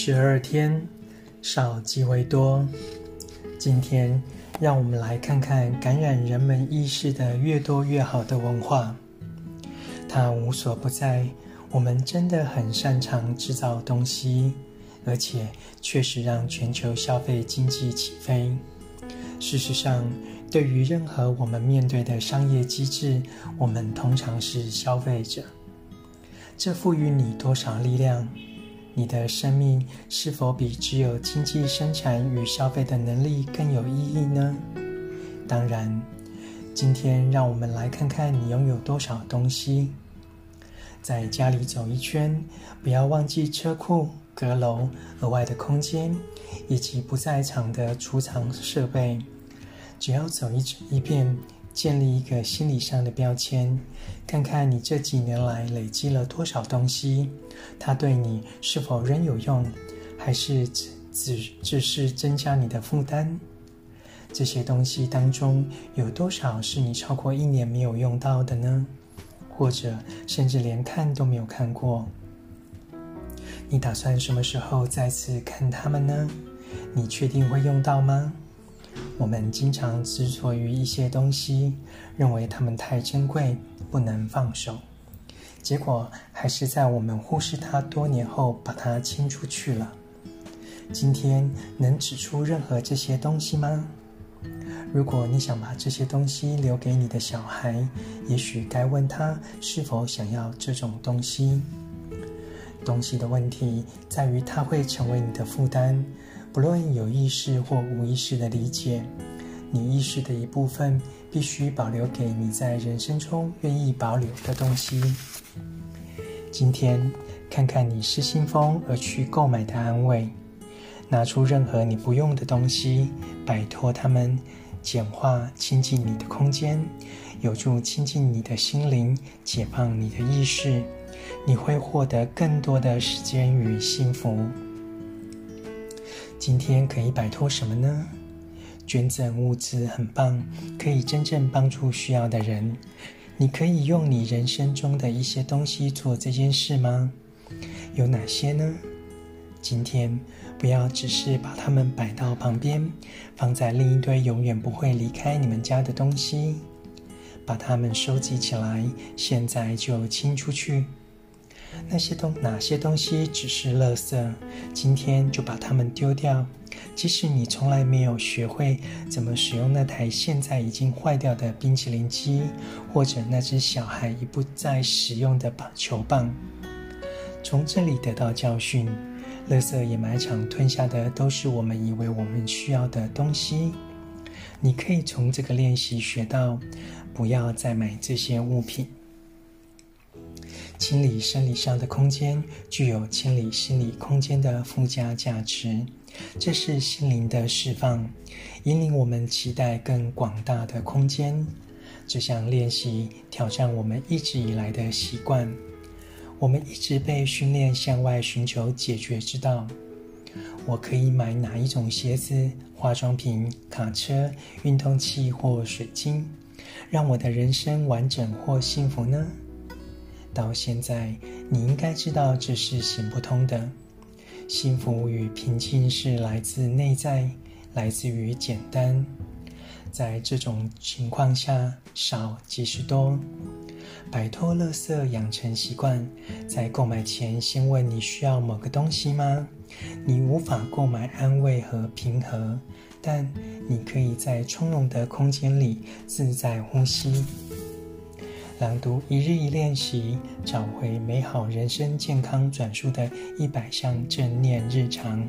十二天，少即为多。今天，让我们来看看感染人们意识的越多越好的文化。它无所不在，我们真的很擅长制造东西，而且确实让全球消费经济起飞。事实上，对于任何我们面对的商业机制，我们通常是消费者。这赋予你多少力量？你的生命是否比只有经济生产与消费的能力更有意义呢？当然，今天让我们来看看你拥有多少东西。在家里走一圈，不要忘记车库、阁楼、额外的空间，以及不在场的储藏设备。只要走一一遍。建立一个心理上的标签，看看你这几年来累积了多少东西，它对你是否仍有用，还是只只只是增加你的负担？这些东西当中有多少是你超过一年没有用到的呢？或者甚至连看都没有看过？你打算什么时候再次看它们呢？你确定会用到吗？我们经常执着于一些东西，认为它们太珍贵，不能放手，结果还是在我们忽视它多年后，把它清出去了。今天能指出任何这些东西吗？如果你想把这些东西留给你的小孩，也许该问他是否想要这种东西。东西的问题在于，它会成为你的负担。不论有意识或无意识的理解，你意识的一部分必须保留给你在人生中愿意保留的东西。今天，看看你失心疯而去购买的安慰，拿出任何你不用的东西，摆脱它们，简化清净你的空间，有助清净你的心灵，解放你的意识，你会获得更多的时间与幸福。今天可以摆脱什么呢？捐赠物资很棒，可以真正帮助需要的人。你可以用你人生中的一些东西做这件事吗？有哪些呢？今天不要只是把它们摆到旁边，放在另一堆永远不会离开你们家的东西，把它们收集起来，现在就清出去。那些东哪些东西只是垃圾？今天就把它们丢掉。即使你从来没有学会怎么使用那台现在已经坏掉的冰淇淋机，或者那只小孩已不再使用的棒球棒，从这里得到教训。垃圾掩埋场吞下的都是我们以为我们需要的东西。你可以从这个练习学到，不要再买这些物品。清理生理上的空间，具有清理心理空间的附加价值。这是心灵的释放，引领我们期待更广大的空间。这项练习挑战我们一直以来的习惯。我们一直被训练向外寻求解决之道。我可以买哪一种鞋子、化妆品、卡车、运动器或水晶，让我的人生完整或幸福呢？到现在，你应该知道这是行不通的。幸福与平静是来自内在，来自于简单。在这种情况下，少即是多。摆脱垃圾，养成习惯。在购买前，先问你需要某个东西吗？你无法购买安慰和平和，但你可以在从容的空间里自在呼吸。朗读一日一练习，找回美好人生健康转述的一百项正念日常。